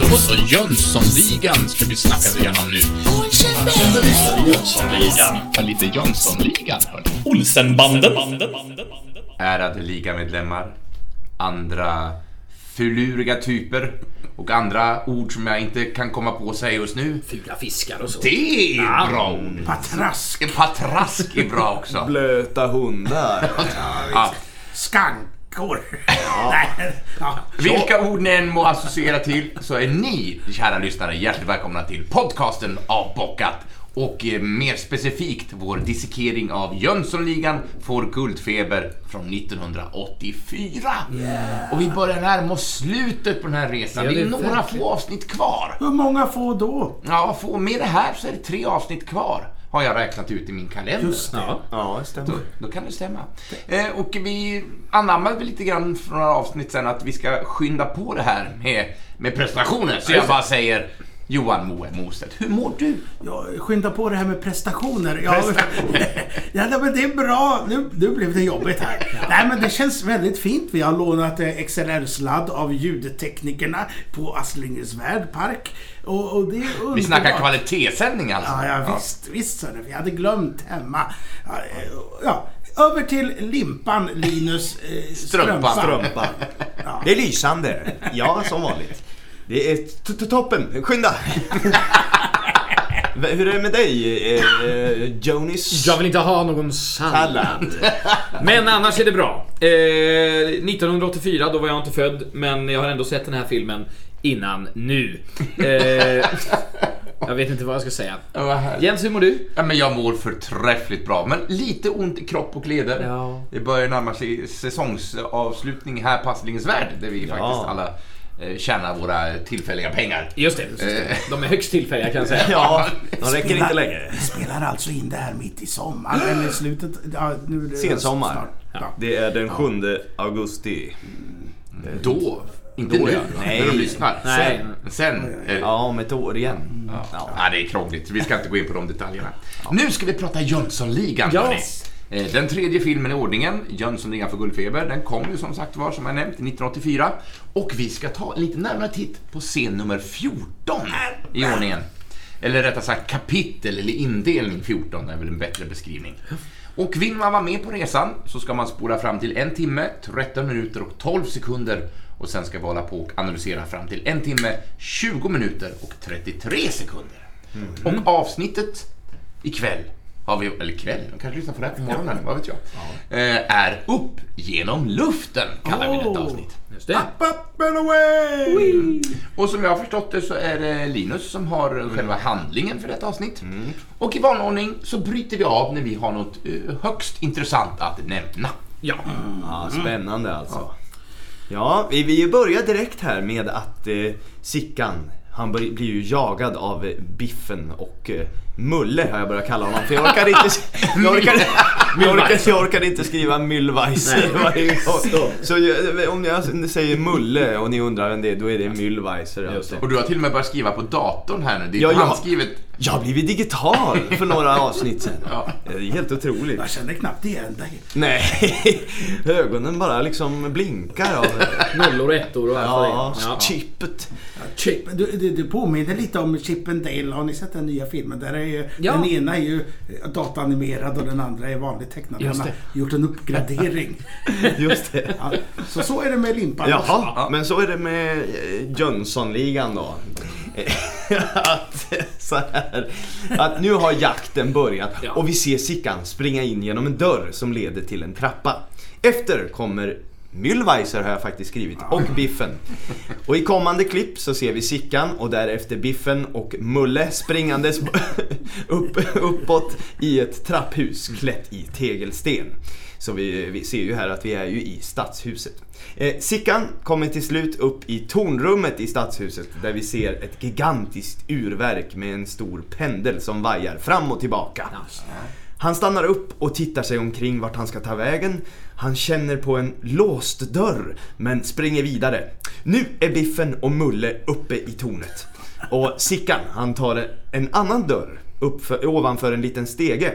Då så, Jönssonligan ska vi snacka igenom nu. Jönssonligan. Ja, lite Jönssonligan, hörni. Olsenbanden. ärade ligamedlemmar, andra fuluriga typer och andra ord som jag inte kan komma på att säga just nu. Fula fiskar och så. Det är bra ord. Patrask. Patrask är bra också. Blöta hundar. Ja. Skankor. Nej, ja. Vilka ord ni än må associera till så är ni, kära lyssnare, hjärtligt välkomna till podcasten Avbockat. Och eh, mer specifikt vår dissekering av Jönssonligan får guldfeber från 1984. Och vi börjar närma oss slutet på den här resan. Ja, det det är några verkligen. få avsnitt kvar. Hur många får då? Ja, få med det här så är det tre avsnitt kvar. Har jag räknat ut i min kalender. Just det. Ja. Ja, det stämmer. Då kan det stämma. Eh, och vi anammade väl lite grann för några avsnitt sen att vi ska skynda på det här med, med prestationen. Så jag bara säger Johan Moe Mostedt, hur mår du? Jag skyndar på det här med prestationer. Ja, ja men det är bra. Nu, nu blev det jobbigt här. Nej, men det känns väldigt fint. Vi har lånat eh, XLR-sladd av ljudteknikerna på Astlingersvärd park. Och, och det är underbart. Vi snackar kvalitetssändning alltså. Ja, ja visst, visst så det. Vi hade glömt hemma. Ja, eh, ja, över till limpan, Linus eh, Strumpan. Strumpa. Det är lysande. Ja, som vanligt. Det är t- t- toppen. Skynda! Hur är det med dig, eh, Jonis? Jag vill inte ha någon sallad. Men annars är det bra. Eh, 1984, då var jag inte född, men jag har ändå sett den här filmen innan nu. Eh, jag vet inte vad jag ska säga. Ja. Jens, hur mår du? Ja, men jag mår förträffligt bra, men lite ont i kropp och leder. Ja. Det börjar närma sig säsongsavslutning här på Astlingersvärd, där vi faktiskt alla eh, tjänar våra tillfälliga pengar. Just det, de är högst tillfälliga kan jag säga. Ja, de räcker inte längre. Vi spelar alltså in det här mitt i sommaren, eller i slutet... Ja, nu är det Sensommar. snart. Ja. Det är den 7 augusti. Då. Inte Då, nu, ja. när Nej. de lyssnar. Nej. Sen. Sen det... Ja, om ett år igen. Ja. ja, det är krångligt. Vi ska inte gå in på de detaljerna. Nu ska vi prata Jönssonligan. Ja. Eh, Den tredje filmen i ordningen, Jönssonligan för guldfeber, den kom ju som sagt var, som jag nämnt, 1984. Och vi ska ta en lite närmare titt på scen nummer 14 i ordningen. Eller rättare sagt kapitel eller indelning 14 är väl en bättre beskrivning. Och vill man vara med på resan så ska man spola fram till en timme, 13 minuter och 12 sekunder och sen ska vi hålla på och analysera fram till en timme, 20 minuter och 33 sekunder. Och avsnittet ikväll har vi, eller kväll, de kanske lyssnar på det här på morgonen, vad vet jag. Eh, är Upp genom luften, kallar vi detta Oh. avsnitt. Just det. Up, up and away! Och som jag har förstått det så är det Linus som har själva handlingen för detta avsnitt. Och i vanlig ordning så bryter vi av när vi har något eh, högst intressant att nämna. Ja. Ja, spännande alltså. Ja, vi, vi börjar direkt här med att eh, Sickan, han blir ju jagad av eh, Biffen och eh, Mulle har jag börjat kalla honom för jag orkar inte, jag orkar, jag orkar, jag orkar inte skriva varje gång. Så jag, om jag säger Mulle och ni undrar vem det är, då är det Myllvajser alltså. Och du har till och med börjat skriva på datorn här nu. Det är Ja, handskrivet. Jag har blivit digital för några avsnitt sen. Ja. Det är helt otroligt. Jag känner knappt igen dig. Nej, ögonen bara liksom blinkar av Nollor och ettor och allt ja. Ja. chippet. Chip, du, du, du påminner lite om Chip and Dale. Har ni sett den nya filmen? Där är ju, Ja. Den ena är ju dataanimerad och den andra är vanligt tecknad. Just Han har gjort en uppgradering. Just det. ja, så så är det med limpan också. Jaha, men så är det med eh, Jönssonligan då. att, så här, att nu har jakten börjat Ja. och vi ser Sickan springa in genom en dörr som leder till en trappa. Efter kommer Müllweiser har jag faktiskt skrivit, och Biffen. Och i kommande klipp så ser vi Sickan och därefter Biffen och Mulle springandes upp, uppåt i ett trapphus klätt i tegelsten. Så vi, vi ser ju här att vi är ju i stadshuset. Eh, Sickan kommer till slut upp i tornrummet i stadshuset där vi ser ett gigantiskt urverk med en stor pendel som vajar fram och tillbaka. Han stannar upp och tittar sig omkring vart han ska ta vägen. Han känner på en låst dörr men springer vidare. Nu är Biffen och Mulle uppe i tornet. Och Sickan, han tar en annan dörr upp för, ovanför en liten stege.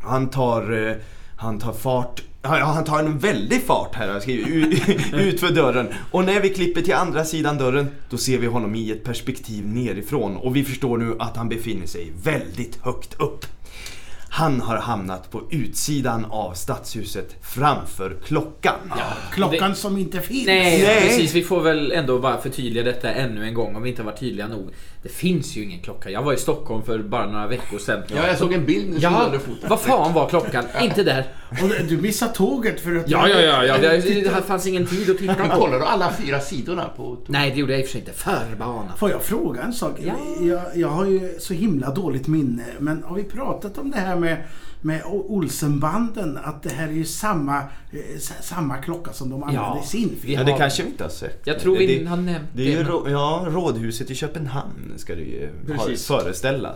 Han tar, eh, han tar fart Ja, han tar en väldig fart här, har jag skrivit, ut för dörren. Och när vi klipper till andra sidan dörren, då ser vi honom i ett perspektiv nerifrån. Och vi förstår nu att han befinner sig väldigt högt upp. Han har hamnat på utsidan av stadshuset framför klockan. Klockan som inte finns. Nej, Nej. precis. Vi får väl ändå bara förtydliga detta ännu en gång om vi inte har varit tydliga nog. Det finns ju ingen klocka. Jag var i Stockholm för bara några veckor sedan. Ja, jag såg en bild som Ja, hade fotat. vad fan var klockan? Inte där. Och du missar tåget för att... Ja, ja, ja. ja. Det, det fanns ingen tid att titta på. kollar du alla fyra sidorna på... Nej, det gjorde jag i och för sig inte. Förbana. Får jag fråga en sak? Ja. Jag, jag har ju så himla dåligt minne, men har vi pratat om det här med, med Olsenbanden? Att det här är ju samma, eh, samma klocka som de använder Ja. i sin film. Ja, det kanske vi inte har sett. Jag tror vi det, har nämnt det. är ju det. ja, rådhuset i Köpenhamn ska det ju ha, föreställa.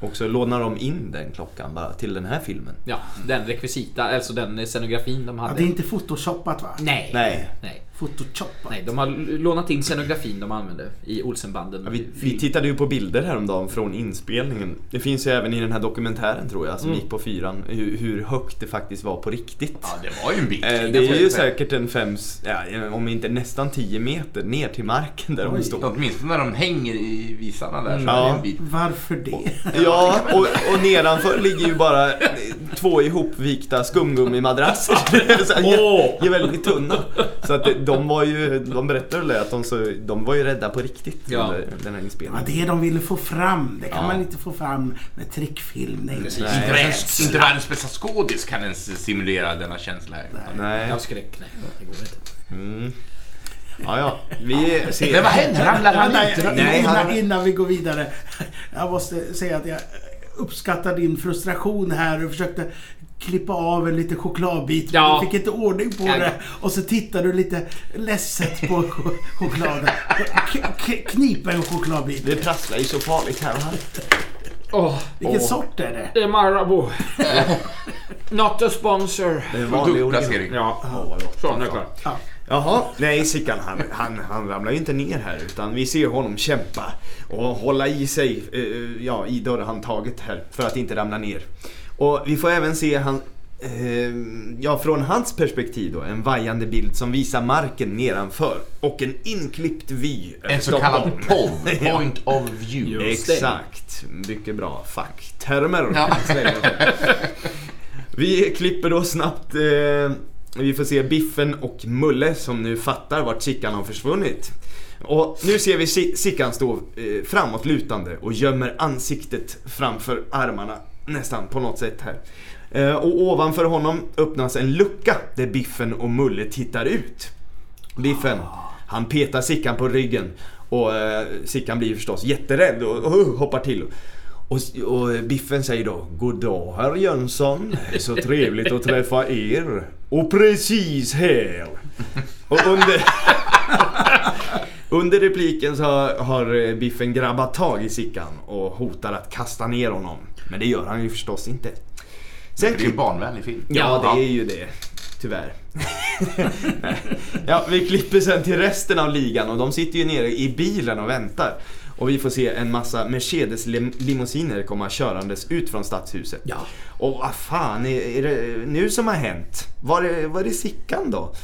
Och så lånar de in den klockan bara till den här filmen. Ja, den rekvisita, alltså den scenografin de Ja, hade. det är inte photoshoppat va? Nej. Nej. Nej. Photoshoppat. Nej, de har lånat in scenografin de använde i Olsenbanden. Ja, vi, vi tittade ju på bilder häromdagen från inspelningen. Det finns ju även i den här dokumentären tror jag, som Mm. gick på fyran, hur, hur högt det faktiskt var på riktigt. Ja, det var ju en bit. Eh, Det är ju säkert en fem, ja, om inte nästan 10 meter ner till marken där de Oj. står. Åtminstone när de hänger i visarna där så Ja. är det en bit. Varför det? Ja, och, och nedanför ligger ju bara eh, två ihopvikta skumgummimadrasser. Så här, jä- är väldigt tunna. Så att det- de var ju, de berättade att de, så, de var ju rädda på riktigt Ja. under den här Ja, inspelningen. det de ville få fram, det kan Ja. man inte få fram med trickfilmning. Inte, Nej. inte världens bästa skådis kan ens simulera denna känsla här. Nej. Ja, skräck. Nej, det går inte. Mm. Ja, ja. Vi ser... Men vad hände? Ramlade Ja, han nej, ut? Nej, innan, innan vi går vidare. Jag måste säga att jag uppskattar din frustration här och försökte klippa av en liten chokladbit. Ja. Du fick inte ordning på Ja. det. Och så tittar du lite ledset på ch- chokladen. Knipa en chokladbit. Det prasslar ju så farligt här. Åh, Vilken Åh. sort är det? det är Marabou. Not a sponsor. Det är en vanlig. Produktplacering. Ja, gott. så nu är klar. Jaha, nej Sickan han, han, han ramlar ju inte ner här utan vi ser honom kämpa och hålla i sig eh, ja, i dörrhandtaget här för att inte ramla ner. Och vi får även se han, eh, ja från hans perspektiv då, en vajande bild som visar marken nedanför och en inklippt vy En så kallad. POV, Point of View. Exakt, mycket bra facktermer. Ja. Vi klipper då snabbt, eh, vi får se Biffen och Mulle som nu fattar vart Sickan har försvunnit. Och nu ser vi Si- Sickan stå eh, framåtlutande och gömmer ansiktet framför armarna nästan på något sätt här. Eh, och ovanför honom öppnas en lucka där Biffen och Mulle tittar ut. Biffen, han petar Sickan på ryggen och eh, Sickan blir förstås jätterädd och, och hoppar till. Och, och Biffen säger då God dag herr Jönsson. Det är så trevligt att träffa er. Och precis här. Och under, under repliken så har, har Biffen grabbat tag i Sickan och hotar att kasta ner honom. Men det gör han ju förstås inte. Sen Det är ju en barnvänlig film. Ja, det är ju det. Tyvärr. ja, vi klipper sen till resten av ligan och de sitter ju nere i bilen och väntar. Och vi får se en massa Mercedes-limousiner komma körandes ut från stadshuset. Ja. Och vad fan är, är det nu som har hänt? Var är, var är Sickan då?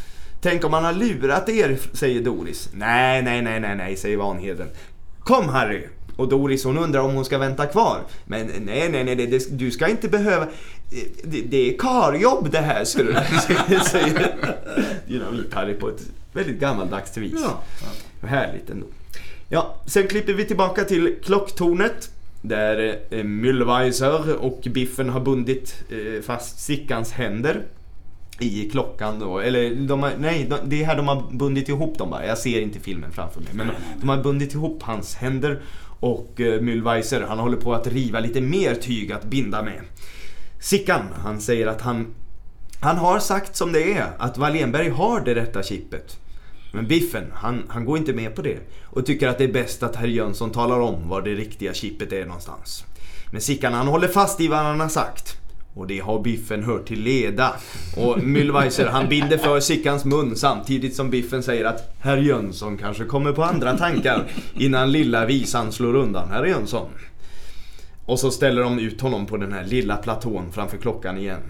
Tänk om han har lurat er, säger Doris. Nej, nej, nej, nej, nej, säger Vanheden. Kom Harry! Och Doris hon undrar om hon ska vänta kvar. Men nej, nej, nej, det, du ska inte behöva... Det, det är karjobb det här, ser du. säger Dynamit-Harry på ett väldigt gammaldags vis. Ja. Härligt ändå. Ja, sen klipper vi tillbaka till klocktornet. Där eh, Müllweiser och Biffen har bundit eh, fast Sickans händer i klockan då. Eller de har, nej, de, det är här de har bundit ihop dem bara. Jag ser inte filmen framför mig. Men de har bundit ihop hans händer och eh, Müllweiser han håller på att riva lite mer tyg att binda med. Sickan, han säger att han han har sagt som det är, att Wallenberg har det rätta chippet. Men Biffen, han, han går inte med på det och tycker att det är bäst att herr Jönsson talar om var det riktiga chippet är någonstans. Men Sickan han håller fast i vad han har sagt. Och det har Biffen hört till leda. Och Müllweiser han binder för Sickans mun samtidigt som Biffen säger att herr Jönsson kanske kommer på andra tankar innan lilla visan slår undan herr Jönsson. Och så ställer de ut honom på den här lilla platån framför klockan igen.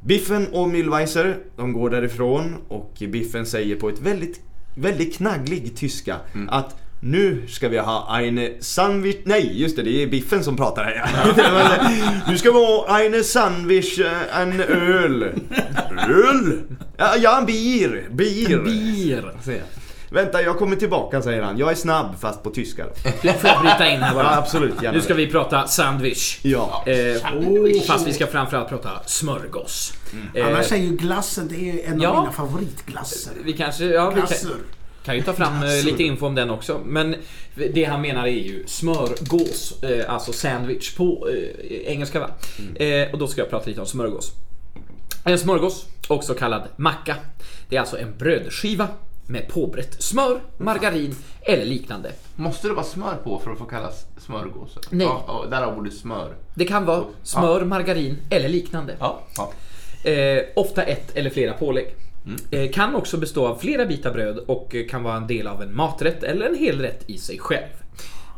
Biffen och Mühlweiser, de går därifrån och Biffen säger på ett väldigt, väldigt knagglig tyska att nu ska vi ha eine sandwich... Nej, just det, det är Biffen som pratar här. nu ska vi ha eine sandwich, eh, en öl. Öl? Ja, ja en bier. Bier. Bir. säger jag. Vänta, jag kommer tillbaka säger han. Jag är snabb fast på tyska. Får jag bryta in här Ja, bara? absolut, gärna Nu ska vi prata sandwich. Ja. Eh, fast vi ska framförallt prata smörgås. Eh, Annars är ju glassen, det är en Ja. av mina favoritglasser. vi kanske, ja, vi kan, ju ta fram eh, lite info om den också. Men det han menar är ju smörgås, eh, alltså sandwich på eh, engelska va? Eh, och då ska jag prata lite om smörgås. En smörgås, också kallad macka. Det är alltså en brödskiva med påbrett smör, margarin eller liknande. Måste det vara smör på för att få kallas smörgås? Nej. Ja, ja, därav ordet smör. Det kan vara smör, margarin eller liknande. Ja, ja. Eh, ofta ett eller flera pålägg. Mm. Eh, kan också bestå av flera bitar bröd och eh, kan vara en del av en maträtt eller en hel rätt i sig själv.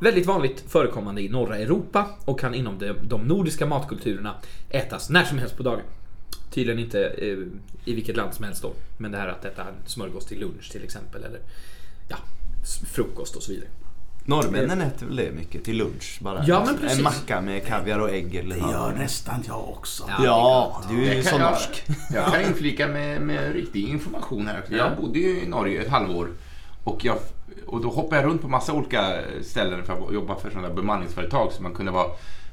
Väldigt vanligt förekommande i norra Europa och kan inom de, de nordiska matkulturerna ätas när som helst på dagen. Tydligen inte eh, i vilket land som helst då. Men det här att äta smörgås till lunch till exempel eller ja, frukost och så vidare. Norrmännen äter väl det mycket till lunch bara. Ja, men precis. En macka med kaviar och ägg eller Det gör nästan jag också. Ja. Ja, du är ju så kan, jag, norsk. jag kan inflika med, med riktig information här. Jag bodde ju i Norge ett halvår och, jag, och då hoppade jag runt på massa olika ställen för att jobba för sådana bemanningsföretag så man kunde vara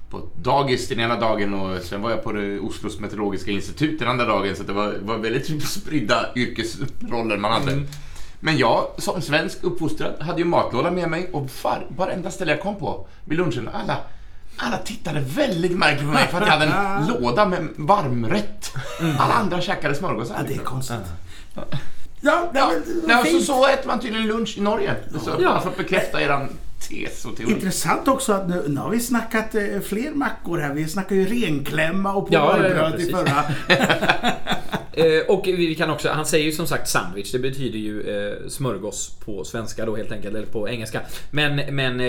på dagis den ena dagen och sen var jag på det Oslos meteorologiska institut den andra dagen så det var, var väldigt spridda yrkesroller man hade. Men jag som svensk uppfostrad hade ju matlåda med mig och var, varenda ställe jag kom på vid lunchen, alla alla tittade väldigt märkligt på mig för att jag hade en låda med varmrätt. Alla andra käkade smörgåsar. Ja, det är konstigt. Ja, Ja, nej, så, så äter man tydligen lunch i Norge. Så Ja. har fått bekräfta eran tes och teori. Intressant också att nu, nu har vi snackat eh, fler mackor här. Vi snackar ju renklämma och Ja, ja, ja, polarbröd i förra. Eh, och vi kan också, han säger ju som sagt sandwich, det betyder ju eh, smörgås på svenska då helt enkelt, eller på engelska. Men, men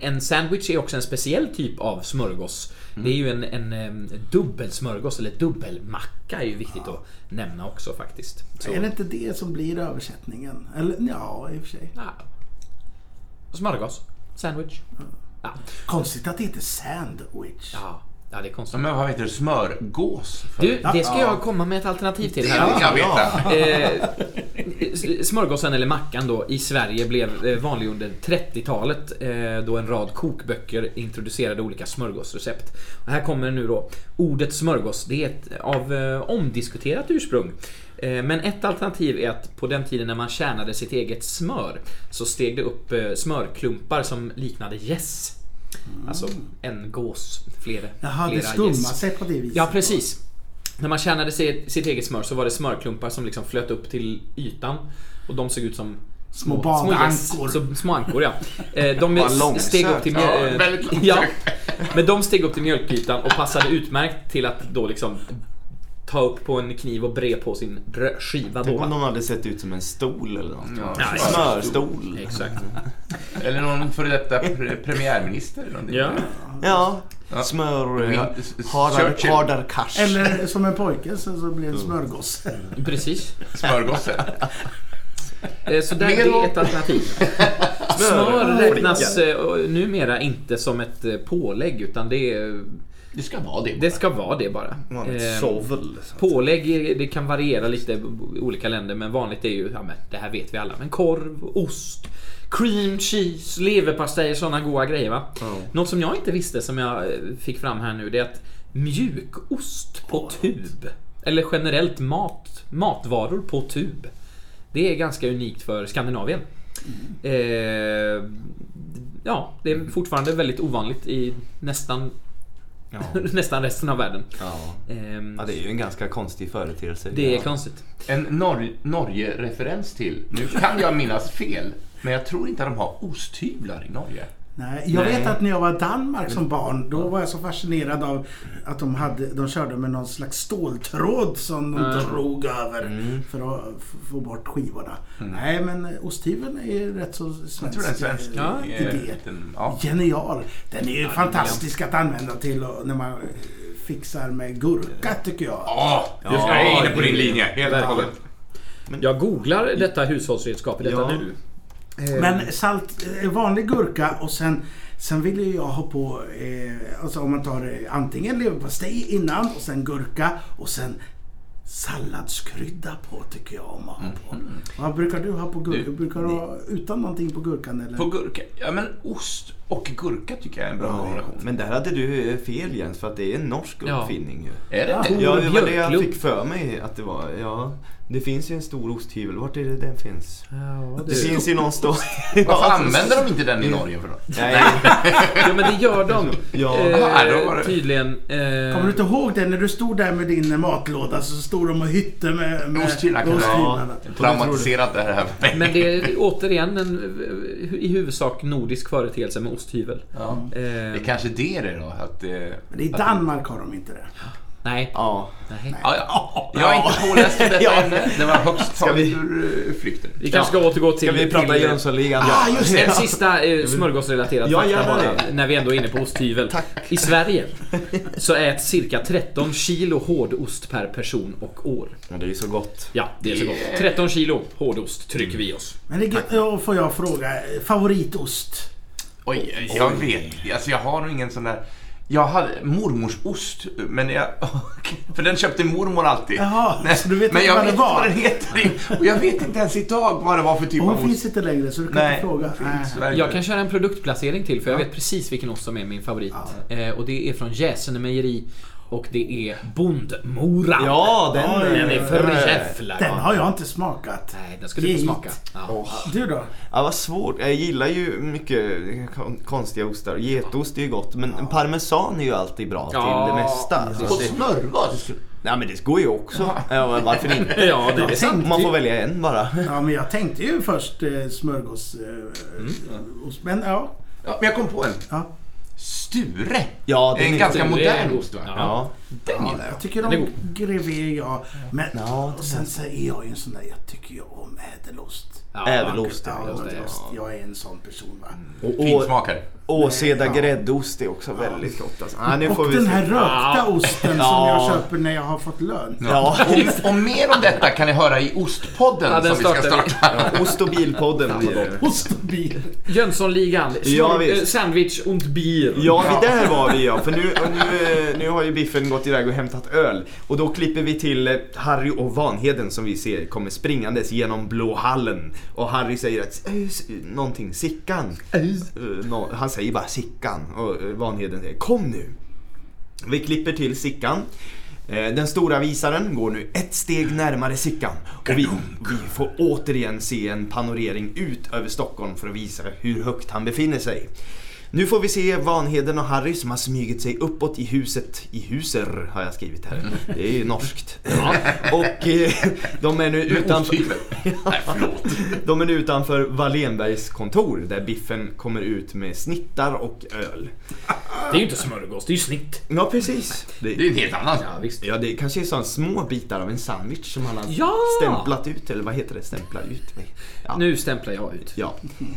en sandwich är också en speciell typ av smörgås. Det är ju en, en, em, dubbelsmörgås, eller dubbelmacka är ju viktigt att nämna också faktiskt. Så, Är det inte det som blir översättningen? Eller ja, i och för sig. ja. Smörgås, sandwich. Ja. Konstigt att det heter sandwich. Ja, ja, det är konstigt. Men vad heter det? Smörgås? För- Du, det ska jag komma med ett alternativ till det här. vill jag veta. Eh, smörgåsen eller mackan då i Sverige blev eh, vanlig under 30-talet eh, då en rad kokböcker introducerade olika smörgåsrecept. Och här kommer nu då ordet smörgås. Det är ett av eh, omdiskuterat ursprung. Eh, Men ett alternativ är att på den tiden när man tjänade sitt eget smör så steg det upp eh, smörklumpar som liknade gäss. Alltså en gås, flera, Jaha, det flera skummar gäss. sig på det viset. Ja, precis. När man tjänade sitt, sitt eget smör så var det smörklumpar som liksom flöt upp till ytan. Och de såg ut som Små. Så, små ankor, ja. Eh, De steg upp till mjöl... ja, Men de steg upp till mjölkytan och passade utmärkt till att då liksom ta upp på en kniv och bre på sin brödskiva Tänk om då. de hade sett ut som en stol eller något. Ja, Ja, Smörstol. Exakt. Eller någon före detta pre- premiärminister eller någonting. Ja. Ja, Ja. smör... S- Hardar, hardar kars. Eller som en pojke så, så blir det en smörgås. Precis. Smörgåse. Eh, Så där, det är ett alternativ. Smör Smör. räknas eh, numera inte som ett eh, pålägg utan det, är, Det ska vara det. det ska vara det bara. Vanligt Eh, sovel. Pålägg, det kan variera lite i olika länder men vanligt är ju, ja men det här vet vi alla, men korv, ost, cream cheese, leverpastej, sådana goda grejer va. Något som jag inte visste som jag eh, fick fram här nu det är att mjukost på tub, eller generellt mat, matvaror på tub. Det är ganska unikt för Skandinavien. Eh, ja, det är fortfarande väldigt ovanligt i nästan, Ja. nästan resten av världen. Ja. Ehm, ja, det är ju en ganska konstig företeelse. det är ja. konstigt. En Nor- Norge-referens till. Nu kan jag minnas fel, men jag tror inte att de har osthyvlar i Norge. Nej, jag Nej. vet att när jag var i Danmark som barn, då var jag så fascinerad av att de, hade, de körde med någon slags ståltråd som de Mm. drog över för att få bort skivorna. Nej, men osthyveln är rätt så Jag svensk, tror det är en svensk Ja. eh, idé. liten- ja. Genial! Den är ju Ja, fantastisk att använda till och- när man fixar med gurka tycker jag. Ja, just. Jag är inne på din linje. Helt och hållet. Jag googlar detta hushållsredskap i detta Ja. nu. Eh, Men salt, eh, vanlig gurka och sen Sen vill ju jag ha på, eh, alltså om man tar eh, antingen leverpastej innan och sen gurka och sen salladskrydda på tycker jag om att ha på. Vad brukar du ha på gurka? Du, brukar du ha utan någonting på gurkan eller? På gurka? Ja, men ost och gurka tycker jag är en bra kombination. Men där hade du fel Jens, för att det är en norsk Ja. uppfinning ju. Är det det? Ja, det var det jag fick för mig att det var. Ja, det finns ju en stor osthyvel. Vart är det den finns? Ja, Det finns ju någonstans. Varför använder de inte den i Norge för då? Nej, ja men det gör de. Ja. Eh, Ja, det- Tydligen. Eh, Kommer du inte ihåg det när du stod där med din matlåda så stod de och hytte med, med osthyvlarna. Traumatiserat det här för mig. Men det är återigen en i huvudsak nordisk företeelse med osthyvel. Ja. Eh, Det är kanske det det är då. Att, eh, Men i Danmark har de inte det. Nej. Ja. nej. ja, ja. Jag är inte påläst i detta Ja. ämne. Det var högst taget vi- ur eh, flykten. Vi kanske ska återgå till... Ska vi prata Jönssonligan? Ah, just det. En sista eh, smörgåsrelaterad Ja, fakta bara, när vi ändå är inne på osthyvel. Tack. I Sverige så äts cirka 13 kilo hårdost per person och år. Ja, det är ju så gott. Ja, det är så gott. 13 kilo hårdost trycker vi oss. Men det, då får jag fråga, eh, favoritost? Oj, jag vet. Alltså jag har nog ingen sån där... Jag hade mormors ost, men jag... För den köpte mormor alltid. Jaha, Nej, så du vet men inte jag vad vet det inte var? vad den heter. Och jag vet inte ens idag vad det var för typ Och av hon ost. finns inte längre så du kan Nej, inte fråga. finns. Jag kan köra en produktplacering till för jag vet precis vilken ost som är min favorit. Eh, och det är från Jäsene mejeri. Och det är Bondmora. Ja, den, Oj, Den är för den har jag inte smakat. Nej, den ska du få smaka. Ja. Du då? Ja, vad svårt. Jag gillar ju mycket kon- konstiga ostar. Getost är ju gott, men parmesan är ju alltid bra till Ja, det mesta. Det, smörgås? nej, men det går ju också. Ja, varför inte? Ja, det är sant. Man får välja en bara. Ja, men jag tänkte ju först eh, smörgås... Eh, ost, men ja. Ja, men jag kom på en. ja. Sture. Ja, Det är den en är ganska Sture modern ost va? Ja. Den ja gillar jag. jag tycker Den om grevé, ja. Men Ja, och sen så är jag ju en sån där, jag tycker ju om ädelost. Ja, Ädelost, Ja, just, jag är en sån person va. Och, och Finsmakare. Åseda Ja. gräddost är också väldigt gott. Alltså. Ja, nu får Och vi den se. här rökta Ja. osten som Ja. jag köper när jag har fått lön. Ja. Och, och mer om detta kan ni höra i Ostpodden Ja, som vi ska startar vi. starta. Ja, Ost och bilpodden blir det. Ost och bil. Jönssonligan. Ja, eh, sandwich und bier. Ja, vi där var vi ja. För nu, nu, eh, nu har ju Biffen gått iväg och hämtat öl. Och då klipper vi till eh, Harry och Vanheden som vi ser kommer springandes genom Blå hallen. Och Harry säger att, äh, någonting, Sickan. Nå- han säger bara Sickan. Och eh, Vanheden säger, kom nu. Vi klipper till Sickan. Eh, den stora visaren går nu ett steg närmare Sickan och vi, vi får återigen se en panorering ut över Stockholm för att visa hur högt han befinner sig. Nu får vi se Vanheden och Harry som har smugit sig uppåt i huset. I huser har jag skrivit här. Det är ju norskt. Och eh, de är nu utanför... Nej. De är nu utanför Wallenbergs kontor där Biffen kommer ut med snittar och öl. Det är ju inte smörgås, det är ju snitt. Ja, precis. Det är en helt annan. Ja, visst. Ja, det kanske är sådana små bitar av en sandwich som han har Ja! stämplat ut, eller vad heter det? Stämpla ut? mig. Ja. Nu stämplar jag ut. Ja.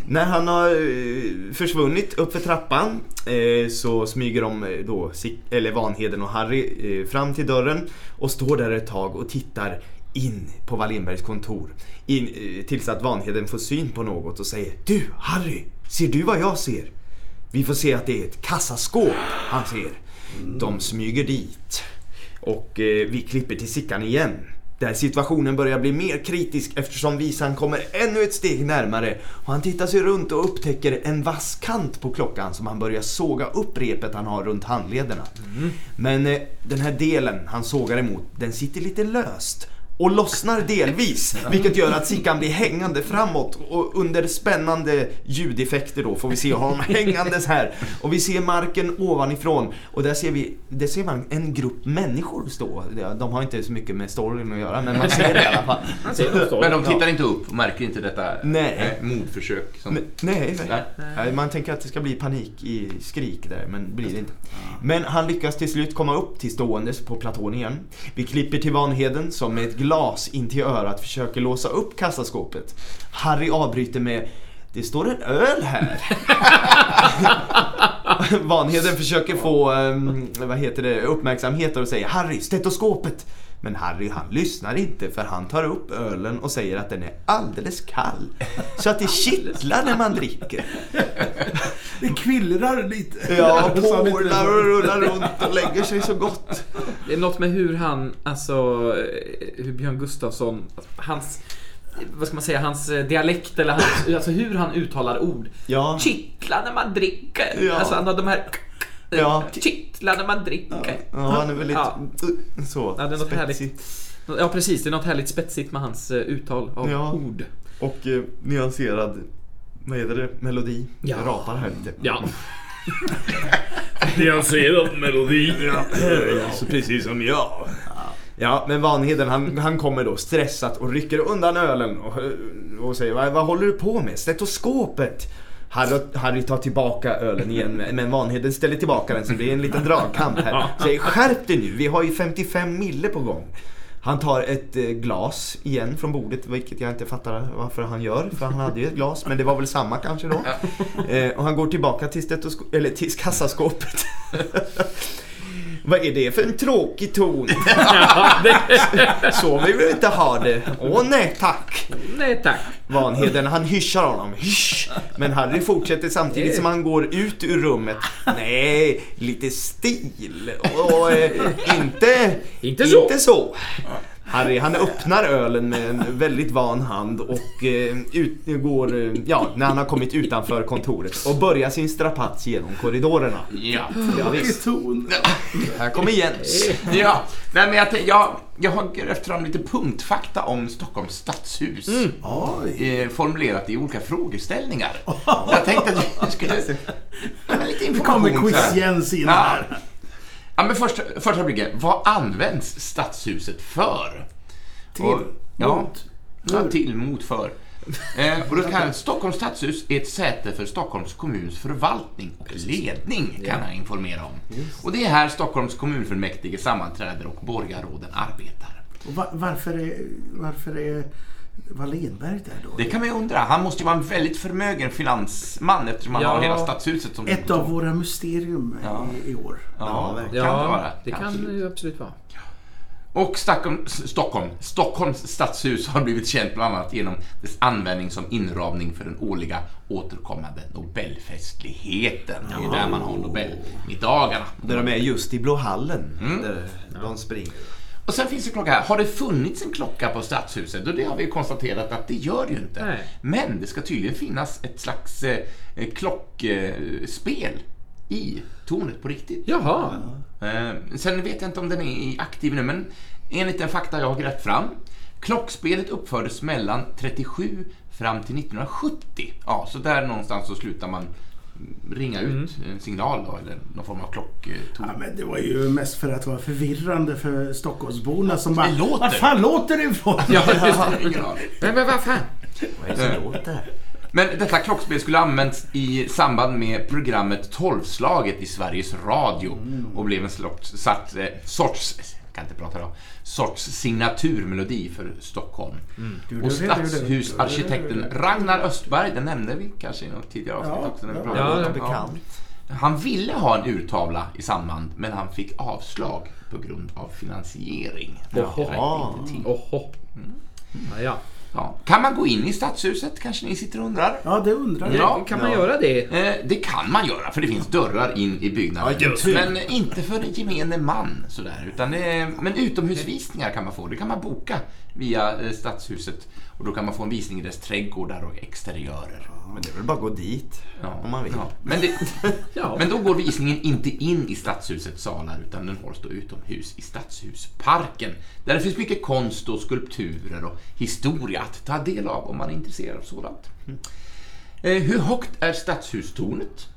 När han har eh, försvunnit upp för trappan eh, så smyger de eh, då, eller Vanheden och Harry eh, fram till dörren och står där ett tag och tittar in på Wallenbergs kontor. In, eh, tills att Vanheden får syn på något och säger Du Harry, ser du vad jag ser? Vi får se att det är ett kassaskåp han ser. De smyger dit. Och eh, vi klipper till Sickan igen. Där situationen börjar bli mer kritisk eftersom visan kommer ännu ett steg närmare. Och han tittar sig runt och upptäcker en vass kant på klockan som han börjar såga upp repet han har runt handlederna. Men eh, den här delen han sågar emot, den sitter lite löst och lossnar delvis, vilket gör att Sickan blir hängande framåt och under spännande ljudeffekter då får vi se honom hängandes här. Och vi ser marken ovanifrån och där ser vi, där ser man en grupp människor stå. De har inte så mycket med storyn att göra men man ser det i alla fall. Men de tittar inte upp och märker inte detta Nej. eh, mordförsök. Som... Nej, Nej. nej, man tänker att det ska bli panik i skrik där, men blir det inte. Men han lyckas till slut komma upp till ståendes på platån igen. Vi klipper till Vanheden som med ett glas in till örat försöker låsa upp kassaskåpet. Harry avbryter med Det står en öl här. Vanheden försöker få, ehm, vad heter det, uppmärksamhet och säger Harry, stetoskopet. Men Harry han lyssnar inte för han tar upp ölen och säger att den är alldeles kall. Så att det kittlar när man dricker. Det kvillrar lite. Ja, porlar och rullar runt och lägger sig så gott. Det är något med hur han, alltså, eh, hur Björn Gustafsson, hans, vad ska man säga, hans eh, dialekt eller hans, alltså hur han uttalar ord. Ja. Kittlar när man dricker. Ja. Alltså han har de här, Ja. kittlar när man dricker. Ja, han är väldigt Ja. uh, så Ja, det är något spetsig. Ja precis, det är något härligt spetsigt med hans eh, uttal av Ja. ord. Och eh, nyanserad, vad heter det, melodi. Ja. Jag rapar här lite. Ja. Nyanserad melodi. Så precis som jag. Ja, men Vanheden han, han kommer då stressat och rycker undan ölen och, och säger vad, vad håller du på med? Stetoskopet! Harry, Harry tar tillbaka ölen igen men Vanheden ställer tillbaka den så det blir en liten dragkamp här. Säger skärp dig nu, vi har ju 55 mille på gång. Han tar ett eh, glas igen från bordet, vilket jag inte fattar varför han gör. För han hade ju ett glas, men det var väl samma kanske då. Eh, och han går tillbaka till, stetosko- eller till kassaskåpet. Vad är det för en tråkig ton? Så vill vi inte ha det. Åh nej tack. Nej tack. Vanheden han hyschar honom. Hysch. Men Harry fortsätter samtidigt som han går ut ur rummet. Nej, lite stil. Och eh, inte, Inte så. Inte så. Harry han öppnar ölen med en väldigt van hand och eh, ut, går, eh, ja, när han har kommit utanför kontoret och börjar sin strapats genom korridorerna. Ja. Ja, visst. Här kommer Jens. ja. Nej, men jag, jag, jag har grävt fram lite punktfakta om Stockholms stadshus. Oj. Eh, formulerat i olika frågeställningar. Jag tänkte att vi skulle... Lite Nu kommer information så här. in Ja. Ja, men första, första blicken. Vad används stadshuset för? Till. Och- ja, Mot. ja, till, mot, för. Eh, och då kan Stockholms stadshus är ett säte för Stockholms kommuns förvaltning och ledning, kan jag informera om. Och det är här Stockholms kommunfullmäktige sammanträder och borgarråden arbetar. Och va- varför är, varför är Wallenberg där då? Det kan man ju undra. Han måste ju vara en väldigt förmögen finansman eftersom han Ja. har hela stadshuset som Ett av våra mysterium Ja. i, i år. Ja, verkligen. kan det vara. det kan Absolut. det ju absolut vara. Och Stockholm, Stockholm, Stockholms stadshus har blivit känt bland annat genom dess användning som inramning för den årliga återkommande Nobelfestligheten. Det är där man har Nobelmiddagarna. Där de är just i Blå hallen. Mm. Där de springer. Och sen finns det klocka här. Har det funnits en klocka på stadshuset? Och det har vi konstaterat att det gör det ju inte. Nej. Men det ska tydligen finnas ett slags eh, klockspel i tornet på riktigt. Jaha. Eh, sen vet jag inte om den är aktiv nu, men enligt den fakta jag har grävt fram. Klockspelet uppfördes mellan 37 fram till 1970. Ja, så där någonstans så slutar man ringa ut en signal då, eller någon form av klockton. Ja, men det var ju mest för att vara förvirrande för Stockholmsborna som bara... Det låter. Var fan låter det ifrån? Ja, just Jag har det. ingen aning. Men, men vad fan? Vad är det som låter? Men detta klockspel skulle använts i samband med programmet Tolvslaget i Sveriges Radio och blev en eh, sorts, jag kan inte prata då, sorts signaturmelodi för Stockholm. Och stadshusarkitekten Ragnar Östberg, den nämnde vi kanske i något tidigare avsnitt Ja, också. När vi ja. pratade Ja, bekant. Han ville ha en urtavla i samband, men han fick avslag på grund av finansiering. Det inte till. Oho. Ja, ja. Ja. Kan man gå in i stadshuset, kanske ni sitter och undrar? Ja, det undrar jag. Ja. Kan man göra det? Eh, det kan man göra, för det finns dörrar in i byggnaden. Ja, men inte för gemene man. Sådär, utan det är, men utomhusvisningar kan man få. Det kan man boka via eh, Stadshuset. Och då kan man få en visning i dess trädgårdar och exteriörer. Men det är väl bara att gå dit. Ja, Om man vill. Ja. Men, det, Ja. men då går visningen inte in i Stadshusets salar utan den hålls då utomhus i Stadshusparken. Där det finns mycket konst och skulpturer och historia att ta del av om man är intresserad av sådant. Eh, hur högt är Stadshustornet?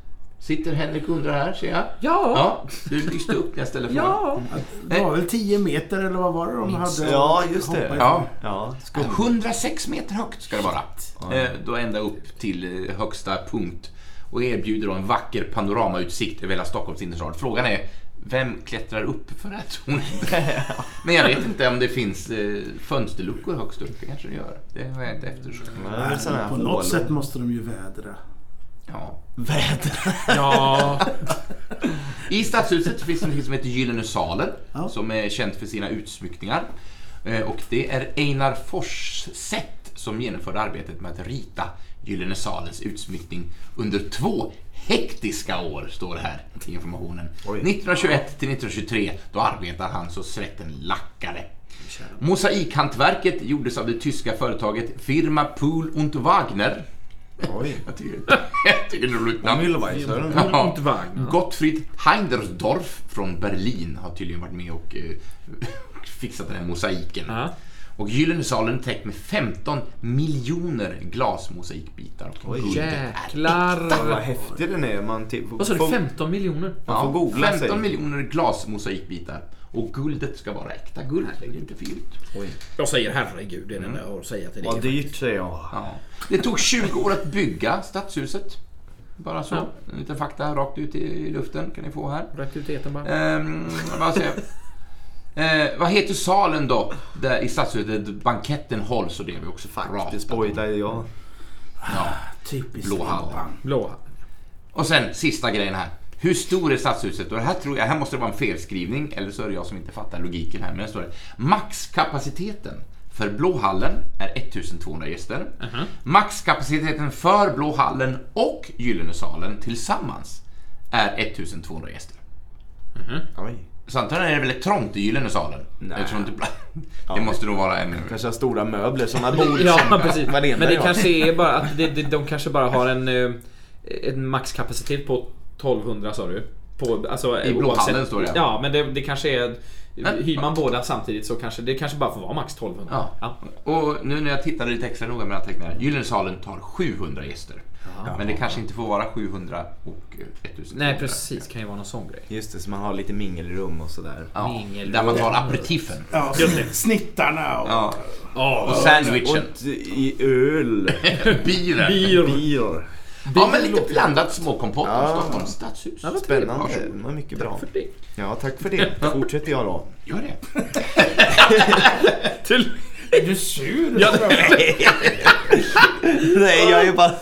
Sitter Henrik undrar här, ser jag. Ja. Ja, du lyste upp när jag ställde frågan. Ja. Det var väl 10 meter eller vad var det de hade? Ja, just det. Ja. Ja, skum. 106 meter högt ska det vara. Eh, då ända upp till eh, högsta punkt. Och erbjuder då en vacker panoramautsikt över hela Stockholms innerstad. Frågan är, vem klättrar upp för det här tornet? Men jag vet inte om det finns eh, fönsterluckor högst upp. Det kanske det gör. Det har jag inte eftersökt. På något sätt måste de ju vädra. Ja. Väder. Ja, I stadshuset finns det något som heter Gyllene salen, Ja. som är känt för sina utsmyckningar. Eh, Och det är Einar Forssätt som genomförde arbetet med att rita Gyllene salens utsmyckning under två hektiska år, står det här i informationen. Oj. 1921 till 1923, då arbetar han så svetten lackade. Mosaikhantverket gjordes av det tyska företaget Firma Pool und Wagner. Oj. Jag tycker, jag tycker det är roligt namn. Ja. Gottfried Heindersdorf från Berlin har tydligen varit med och eh, fixat den här mosaiken. Ja. Och Gyllene salen är täckt med 15 miljoner glasmosaikbitar. Och guldet är Jäklar. Vad häftig den är. Man till, Vad sa du? 15 miljoner? Man får googla 15 sig. miljoner glasmosaikbitar. Och guldet ska vara äkta guld. Det är inte. Oj. Jag säger herregud, det är det enda jag har att säga till Vad det. dyrt säger jag. Ja. Det tog 20 år att bygga stadshuset. Bara så. Ja. En liten fakta rakt ut i luften kan ni få här. Rätt ut i etern bara. Ehm, vad? Eh, vad heter salen då? Där i stadshuset där banketten hålls och det har vi också Faktiskt spoilar jag. Ja. Typiskt Blå hallen. Blå. Och sen sista grejen här. Hur stor är stadshuset? Och det här, tror jag, här måste det vara en felskrivning, eller så är det jag som inte fattar logiken här. Men det står det. Maxkapaciteten för Blåhallen är 1200 gäster. Maxkapaciteten för Blåhallen och Gyllene salen tillsammans är 1200 gäster. Oj. Så antagligen är det väldigt trångt i Gyllene salen. Nej. Eftersom det, det måste nog vara en... Kanske har stora möbler, såna bord Ja, som precis. Men det jag. kanske är bara att det, de kanske bara har en, eh, en maxkapacitet på 1200 sa du? På, alltså, I Blåhallen oavsett- står det. Ja, men det, det kanske är... Men- Hyr man båda samtidigt så kanske det kanske bara får vara max 1200. Ja. Och nu när jag tittade lite extra noga med anteckningarna. Gyllene salen tar 700 gäster. Men det kanske inte får vara 700 och eh, 1200. Nej precis, kan ju vara någon sån grej. Just det, så man har lite mingelrum och sådär. Ja, Mingel- där man tar aperitifen. Ja, snittarna och... Ja. Och sandwichen. Och i öl. Bilen. Bier. Ja, men lite blandat småkompott Ja. Stockholms stadshus. Ja, vad. Spännande. Det var mycket bra. För det. Ja, tack för det. Fortsätter jag då. Gör det. Till... Är du sur? Ja, Nej, jag är bara...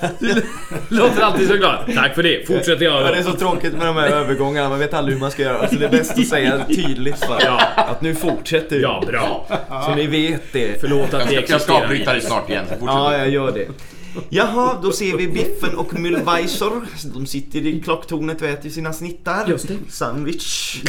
låter alltid så glad. Tack för det, fortsätter jag Ja, då. det är så tråkigt med de här övergångarna, man vet aldrig hur man ska göra. Så det är bäst att säga tydligt bara. Ja. Att nu fortsätter vi. Ja, bra. Så ni vet det. Förlåt att Jag vi ska, jag ska existerar. avbryta dig snart igen. fortsätt. Ja, jag gör det. Jaha, då ser vi Biffen och Müllweiser. De sitter i klocktornet och äter sina snittar. Just det. Sandwich.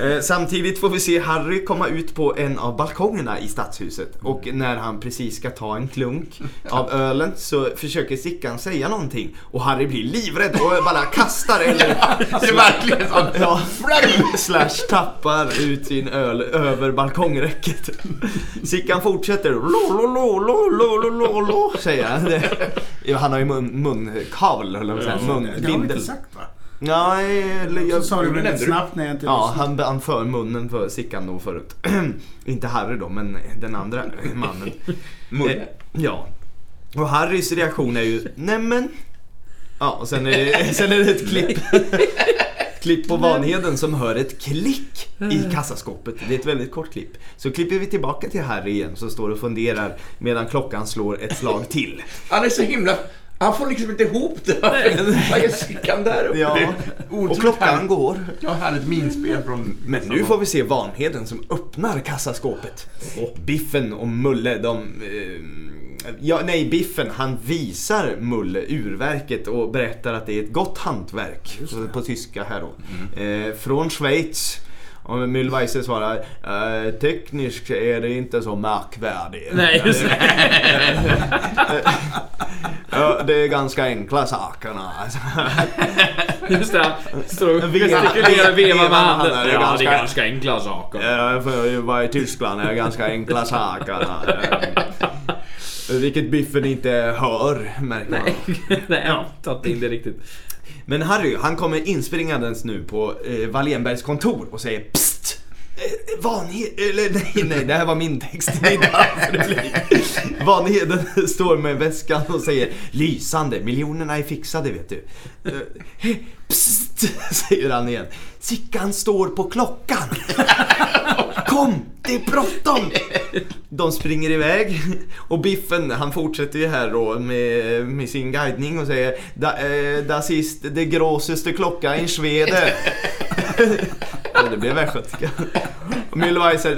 Eh, samtidigt får vi se Harry komma ut på en av balkongerna i stadshuset. Och när han precis ska ta en klunk av ölen så försöker Sickan säga någonting. Och Harry blir livrädd och bara kastar eller Det är verkligen så. Ja, slash tappar ut sin öl över balkongräcket. Sickan fortsätter. Lo, lo, lo, lo, lo, lo, lo, säger han. Det- han har ju mun, munkavel, eller vad säger Det har vi Munbindel. inte sagt va? Nej, eller Så jag... sa du det väldigt snabbt när jag inte Ja, han, han för munnen för Sickan då förut. Inte Harry då, men den andra mannen. Eh, Ja. Och Harrys reaktion är ju, nämen. Ja, och sen är det, sen är det ett klipp. Klipp på Vanheden som hör ett klick i kassaskåpet. Det är ett väldigt kort klipp. Så klipper vi tillbaka till Harry igen som står och funderar medan klockan slår ett slag till. Han är så himla... Han får liksom inte ihop det. Vad är sickan där uppe? Ja, och klockan härligt. går. Ja, härligt minspel från... Men nu får vi se Vanheden som öppnar kassaskåpet. Biffen och Mulle, de... Eh, ja, nej, Biffen han visar Mulle urverket och berättar att det är ett gott hantverk. På, tyska här då. Eh, från Schweiz. Och Müllweiser svarar eh, tekniskt är det inte så märkvärdigt. Nej, just det. Ja, det är ganska enkla sakerna. Just det. Står och gestikulerar, vevar med handen. Det Ja, det ganska- är ganska enkla saker. Ja, för att vara i Tyskland är det ganska enkla saker. Vilket Biffen inte hör, märker man. Nej, nej, jag fattar inte riktigt. Men Harry, han kommer inspringandes nu på eh, Wallenbergs kontor och säger Psst! Eh, Vanhed... Eller nej, nej, det här var min text. Vanheden står med väskan och säger Lysande, miljonerna är fixade vet du. Eh, Psst, säger han igen. Sickan står på klockan. Kom, det är bråttom! De springer iväg och Biffen han fortsätter ju här då med, med sin guidning och säger da, eh, Das ist det großeste klocka in Schwede. Ja, det blev västgötska. Och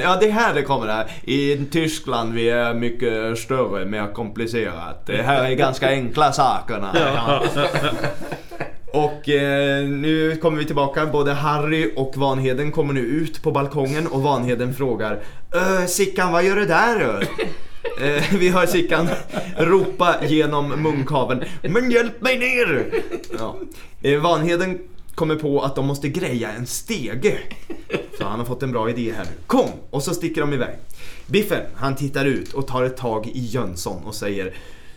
ja det är här det kommer här. I Tyskland vi är mycket större, mer komplicerat. Det här är ganska enkla sakerna. Och eh, nu kommer vi tillbaka. Både Harry och Vanheden kommer nu ut på balkongen och Vanheden frågar "Ö, Sickan, vad gör du där? Ö?" Eh, vi hör Sickan ropa genom munkaveln Men hjälp mig ner! Ja. Eh, Vanheden kommer på att de måste greja en stege. Så han har fått en bra idé här. Kom! Och så sticker de iväg. Biffen, han tittar ut och tar ett tag i Jönsson och säger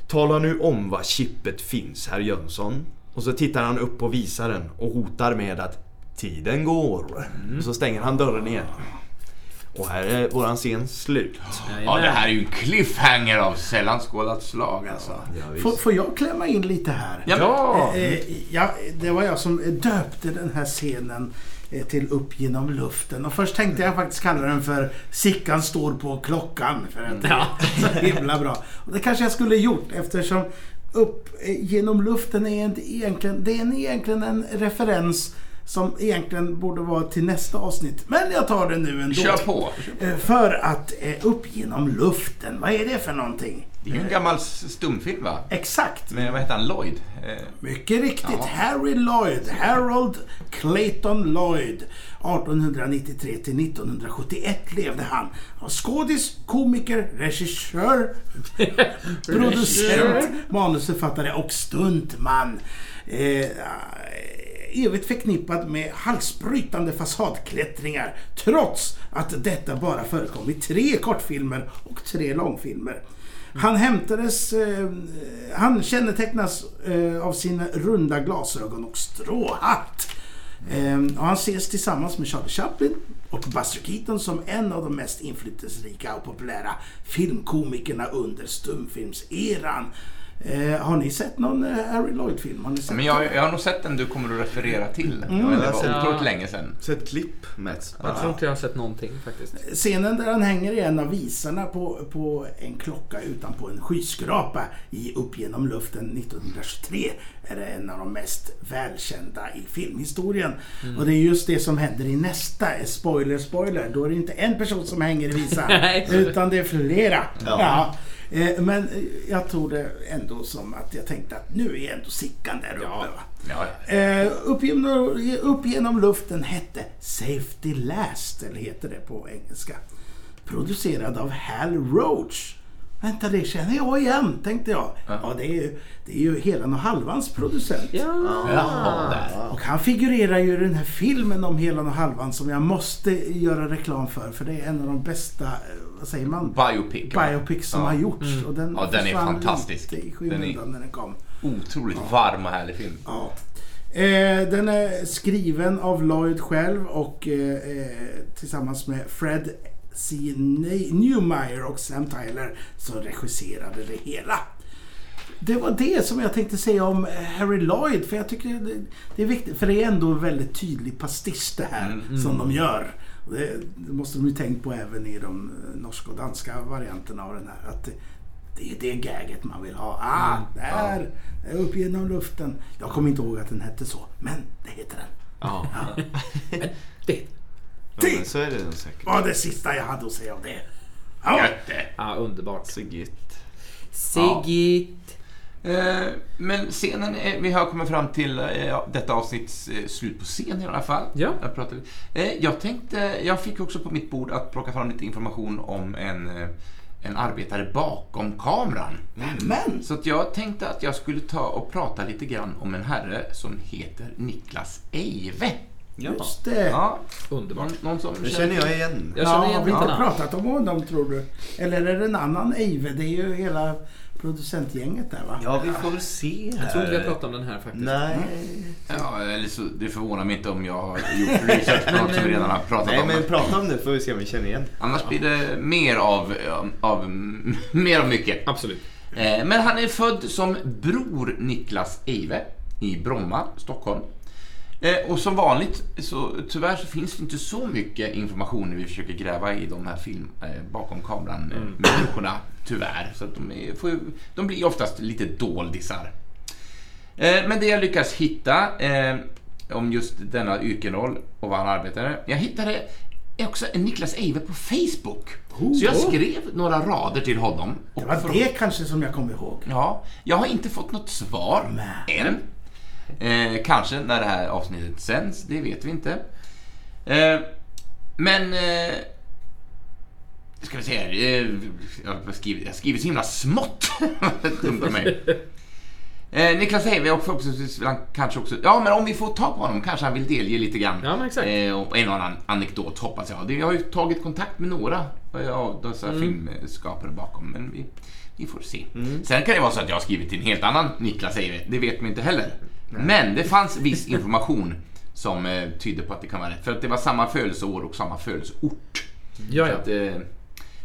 Tala nu om var chippet finns, herr Jönsson. Och så tittar han upp på visaren och hotar med att Tiden går. Och så stänger han dörren igen. Och här är våran scen slut. Ja, det här är ju en cliffhanger av sällan skådat slag alltså. Ja. Får, får jag klämma in lite här? Ja, Ja! Eh, ja, det var jag som döpte den här scenen eh, till Upp genom luften. Och först tänkte jag faktiskt kalla den för Sickan står på klockan. För att det är så himla bra. Och det kanske jag skulle gjort eftersom Upp eh, genom luften är inte egentligen, det är en- egentligen en referens som egentligen borde vara till nästa avsnitt. Men jag tar det nu ändå. Kör på. Eh, För att eh, Upp genom luften, vad är det för någonting? Det är ju en gammal s- stumfilm va? Exakt. Med, vad heter han, Lloyd? Eh, Mycket riktigt. Ja. Harry Lloyd. Harold Clayton Lloyd. 1893 till 1971 levde han. Skådis, komiker, regissör, producent, manusförfattare och stuntman. Eh, evigt förknippad med halsbrytande fasadklättringar trots att detta bara förekom i tre kortfilmer och tre långfilmer. Han hämtades, eh, han kännetecknas eh, av sina runda glasögon och stråhatt. Eh, och han ses tillsammans med Charlie Chaplin och Buster Keaton som en av de mest inflytelserika och populära filmkomikerna under stumfilmseran. Eh, har ni sett någon eh, Harry Lloyd-film? Har ni sett men jag, jag har nog sett den du kommer att referera till. Mm. men det var otroligt länge sedan. Sett klipp Mats. Jag tror inte jag har sett någonting faktiskt. Scenen där han hänger i en av visarna på, på en klocka utanpå en skyskrapa i Upp genom luften 1923 är en av de mest välkända i filmhistorien. Och det är just det som händer i nästa. Spoiler, spoiler. Då är det inte en person som hänger i visan utan det är flera. Ja. Ja. Eh, Men eh, jag tror det ändå som att jag tänkte att nu är ändå Sickan där uppe. Ja. Ja, Eh, upp, genom, upp genom luften hette Safety Last, eller heter det på engelska. Producerad av Hal Roach. Vänta, det känner jag igen, tänkte jag. Ja, det är ju, det är ju Helan och Halvans producent. Ja. Där. Och han figurerar ju i den här filmen om Helan och Halvan som jag måste göra reklam för. För det är en av de bästa, säger man? Biopic. va? Biopics som Ja. har gjorts. Och den, Ja, den är fantastisk. i Den är- när den kom. Otroligt varm och härlig film. Ja. Eh, den är skriven av Lloyd själv och eh, eh, tillsammans med Fred C. Ne- Newmeyer och Sam Tyler som regisserade det hela. Det var det som jag tänkte säga om Harry Lloyd för jag tycker det, det är viktigt för det är ändå en väldigt tydlig pastisch det här som de gör. Det, det måste de ju tänkt på även i de eh, norska och danska varianterna av den här. Att det, det är det gaget man vill ha. Ah, där! där Upp genom luften. Jag kommer inte ihåg att den hette så, men det heter den. Ja. Men det. Ja, men så är det säkert. var det sista jag hade att säga om det. Ja. Ja, underbart. Så gött. Eh, Men scenen, är, vi har kommit fram till eh, detta avsnitts eh, slut på scen i alla fall. Ja. Jag, pratade, jag tänkte, jag fick också på mitt bord att plocka fram lite information om en, en arbetare bakom kameran. Men! Så att jag tänkte att jag skulle ta och prata lite grann om en herre som heter Niklas Eive. Ja. Just det. Ja, Underbart. någon, någon som Det känner jag igen. Jag känner Ja, igen har vi inte namnet. pratat om honom tror du? Eller är det en annan Eive? Det är ju hela producentgänget där va? Ja, vi får väl se här. Jag tror inte vi har pratat om den här faktiskt. Nej. Ja, eller så, det förvånar mig inte om jag har gjort research på något som vi redan har pratat Nej, om. men prata om det får vi se om vi känner igen. Annars blir det mer av, av, mer av mycket. Absolut. Eh, Men han är född som bror Niklas Eive i Bromma, Stockholm. Eh, Och som vanligt, så tyvärr så finns det inte så mycket information när vi försöker gräva i de här film eh, bakom kameran eh, människorna, tyvärr. Så de, är, får, de blir oftast lite doldisar. Eh, Men det jag lyckas hitta eh, om just denna yrkesroll och vad han arbetade. Jag hittade också Niklas Eive på Facebook. Så jag skrev några rader till honom. Det var för- det kanske som jag kom ihåg. Ja, jag har inte fått något svar än. Eh, kanske när det här avsnittet sänds, det vet vi inte. Eh, men... Eh, ska vi se här. Eh, jag har skrivit, jag har skrivit så himla smått. Dumt av mig. Eh, Niklas Heive och förhoppningsvis vill han kanske också... Ja, men om vi får tag på honom kanske han vill delge lite grann. Ja, men exakt. Eh, och en annan anekdot hoppas jag. Jag har ju tagit kontakt med några av dessa filmskapare bakom, men vi, vi får se. Sen kan det vara så att jag har skrivit till en helt annan Niklas Heive. Det vet man inte heller. Men det fanns viss information som eh, tydde på att det kan vara rätt. För att det var samma födelseår och samma födelseort. Ja, Så ja. att, eh,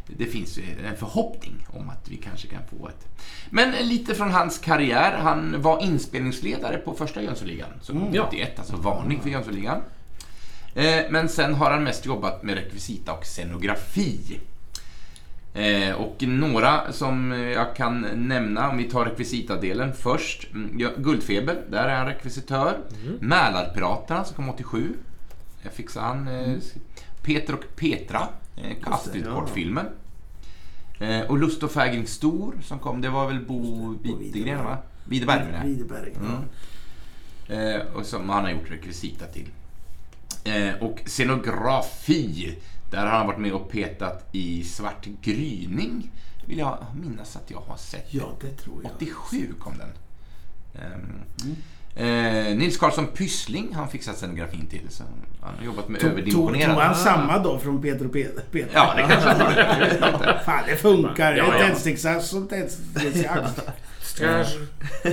det finns en förhoppning om att vi kanske kan få ett. Men lite från hans karriär. Han var inspelningsledare på första Jönssonligan, som kom Ja. 91, alltså varning för Jönssonligan. Eh, Men sen har han mest jobbat med rekvisita och scenografi. Eh, Och några som jag kan nämna, om vi tar rekvisitadelen först. Mm, Guldfeber, där är han rekvisitör. Mälarpiraterna som kom 87. Jag fixade han. eh, Peter och Petra, eh, Astrid-kortfilmen. Eh, Och Lust och fägring stor som kom, det var väl Bo Widegren va? Widerberg menar jag. Ja. Eh, och som han har gjort rekvisita till. Eh, och scenografi, där har han varit med och petat i Svart gryning. Vill jag minnas att jag har sett. Ja, det tror jag. 87 kom den. Ehm, eh, Nils Karlsson Pyssling, han fixat scenografin till. Så han har jobbat med Tog, överdimensionerad. tog han samma då från Peter och Peter? Peter? Ja, det kanske han har. Fan, det funkar. Ja, ja. Tändsticksax som tändsticksax.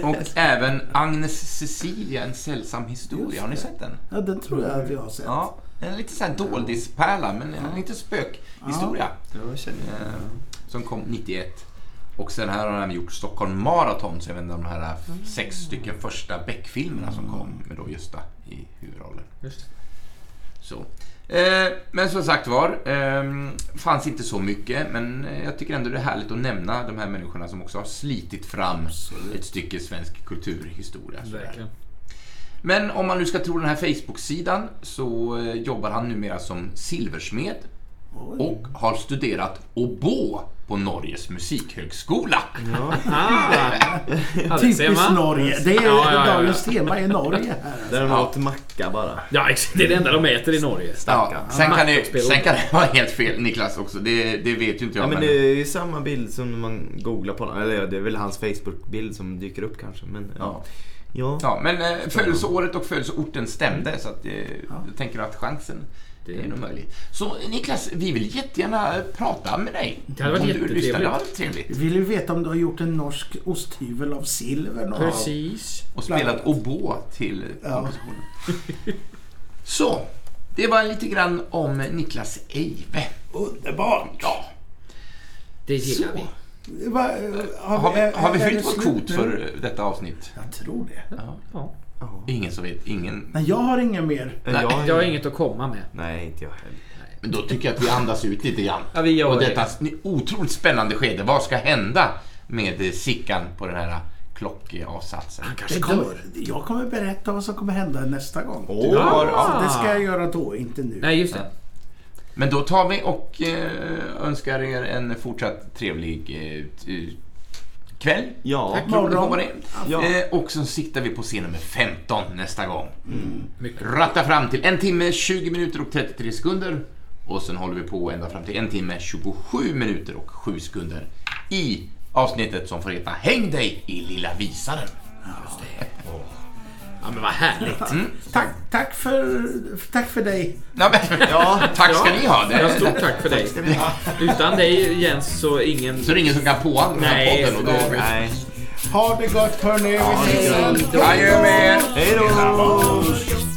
Och även Agnes Cecilia, en sällsam historia. Har ni sett den? Ja, den tror jag att jag har sett. Ja, en lite så här doldispärla, men en liten spökhistoria. Eh, som kom 91. Och sen här har han gjort Stockholm Marathon, så jag om de här sex stycken första Beck-filmerna som kom med då Gösta i huvudrollen. Just. Så. Eh, men som sagt var, eh, fanns inte så mycket, men eh, jag tycker ändå det är härligt att nämna de här människorna som också har slitit fram ett stycke svensk kulturhistoria. sådär. Verkligen. Men om man nu ska tro den här Facebook-sidan så eh, jobbar han numera som silversmed och har studerat oboe på Norges musikhögskola. Ah, ja, ser Typiskt. Norge. Det är Ja, ja, ja, ja. dagens tema i Norge här. Där de Ja. åt macka bara. Ja, exakt. Det är det enda de äter i Norge. Ja, sen, kan det, sen kan det vara helt fel, Niklas också. Det, det vet ju inte jag. Ja, men men- det är ju samma bild som när man googlar på. Eller ja, det är väl hans Facebook-bild som dyker upp kanske. Men ja. Ja. Ja, men eh, födelseåret och födelseorten stämde så att, eh, jag tänker att chansen det är nog möjligt. Så Niklas, vi vill jättegärna eh, prata med dig. Det hade varit jättetrevligt. det hade trevligt. Vill du veta om du har gjort en norsk osthyvel av silver? Precis. Och spelat oboe till Ja. kompositionen. Så, det var lite grann om Niklas Eive. Underbart! Ja, Det så. gillar vi. Va, Har vi, är- har vi fyllt det vår kvot nu? för eh, detta avsnitt? Jag tror det. Ja. Ingen som vet, ingen. Men jag har inga mer. Nej, jag, Jag har inget att komma med. Nej, inte jag heller. Men då tycker jag att vi andas ut lite grann. Ja, vi gör och det. detta otroligt spännande skede. Vad ska hända med eh, Sickan på den här klockavsatsen? Han Det kanske kommer. Jag kommer berätta vad som kommer hända nästa gång. Har, ja. Det ska jag göra då, inte nu. Nej, just det. Men då tar vi och eh, önskar er en fortsatt trevlig eh, kväll. Ja. Tack att vara Ja. eh, Och så siktar vi på scen nummer 15 nästa gång. Mycket. Ratta fram till en timme, 20 minuter och 33 sekunder. Och sen håller vi på ända fram till en timme, 27 minuter och 7 sekunder i avsnittet som får heta Häng dig i lilla visaren. Ja, men vad härligt. Mm. Tack, tack, för, tack för dig. Ja, men, tack ska ni ha. Ja, Det, stort tack för dig. Utan dig Jens så ingen... så är det ingen som kan på den här Nej, podden. Och då, Nej. Ha det gott hörni. Vi ses. Adjö med er. Hej då!